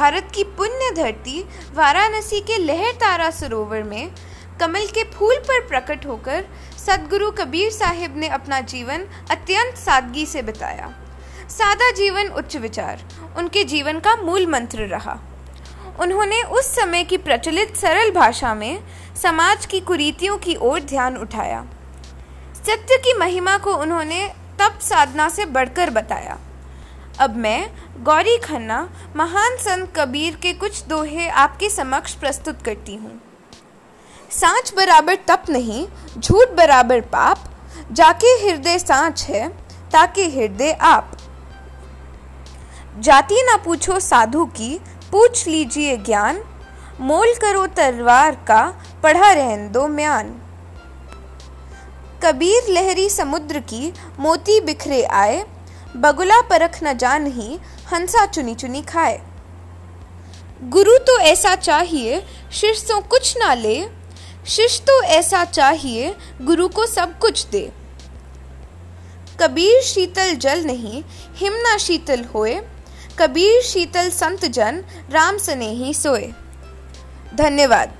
भारत की पुण्य धरती वाराणसी के लहर तारा सरोवर में कमल के फूल पर प्रकट होकर सदगुरु कबीर साहिब ने अपना जीवन अत्यंत सादगी से बिताया। सादा जीवन उच्च विचार, उनके जीवन का मूल मंत्र रहा। उन्होंने उस समय की प्रचलित सरल भाषा में समाज की कुरीतियों की ओर ध्यान उठाया। सत्य की महिमा को उन्होंने तप साधना से बढ़कर बताया। अब मैं, गौरी खन्ना, महान संत कबीर के कुछ दोहे आपके समक्ष प्रस्तुत करती हूँ। सांच बराबर तप नहीं, झूठ बराबर पाप, जाके हृदय सांच है, ताके हृदय आप। जाति ना पूछो साधु की, पूछ लीजिए ज्ञान, मोल करो तलवार का, पढ़ा रहन दो म्यान। कबीर लहरी समुद्र की, मोती बिखरे आए बगुला परख न जान ही हंसा चुनी चुनी खाए। गुरु तो ऐसा चाहिए, शिष्य तो कुछ ना ले। शिष्य तो ऐसा चाहिए, गुरु को सब कुछ दे। कबीर शीतल जल नहीं, हिमना शीतल होए। कबीर शीतल संत जन, राम सने ही सोए। धन्यवाद।